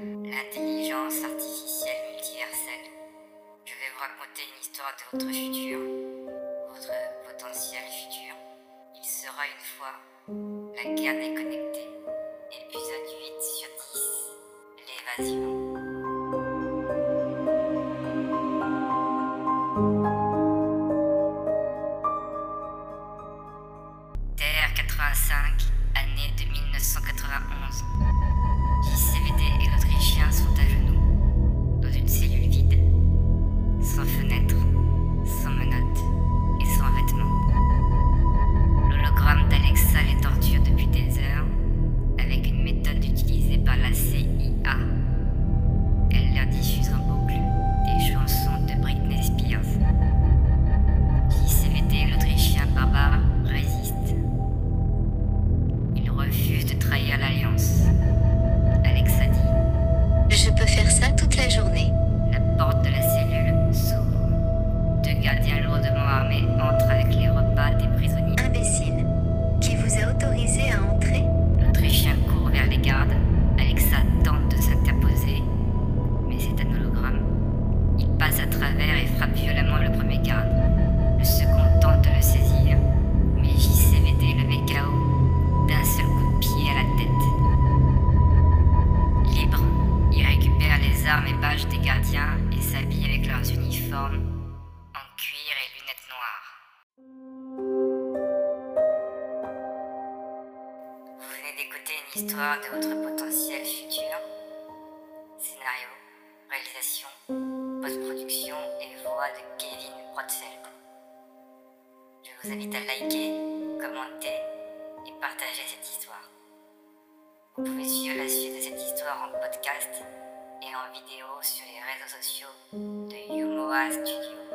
l'intelligence artificielle multiverselle. Je vais vous raconter une histoire de votre futur, votre potentiel futur. Il sera une fois la guerre déconnectée, épisode 8 sur 10, l'évasion. Lourdement armés entrent avec les repas des prisonniers. Imbécile. Qui vous a autorisé à entrer? L'Autrichien court vers les gardes. Alexa tente de s'interposer, mais c'est un hologramme. Il passe à travers et frappe violemment le premier garde. Le second tente de le saisir, mais JCVD le met KO d'un seul coup de pied à la tête. Libre, il récupère les armes et badges des gardiens et s'habille avec leurs uniformes Vous venez d'écouter une histoire de votre potentiel futur. Scénario, réalisation, post-production et voix de Kevin Brotfeld. Je vous invite à liker, commenter et partager cette histoire. Vous pouvez suivre la suite de cette histoire en podcast et en vidéo sur les réseaux sociaux de Yumoa Studio.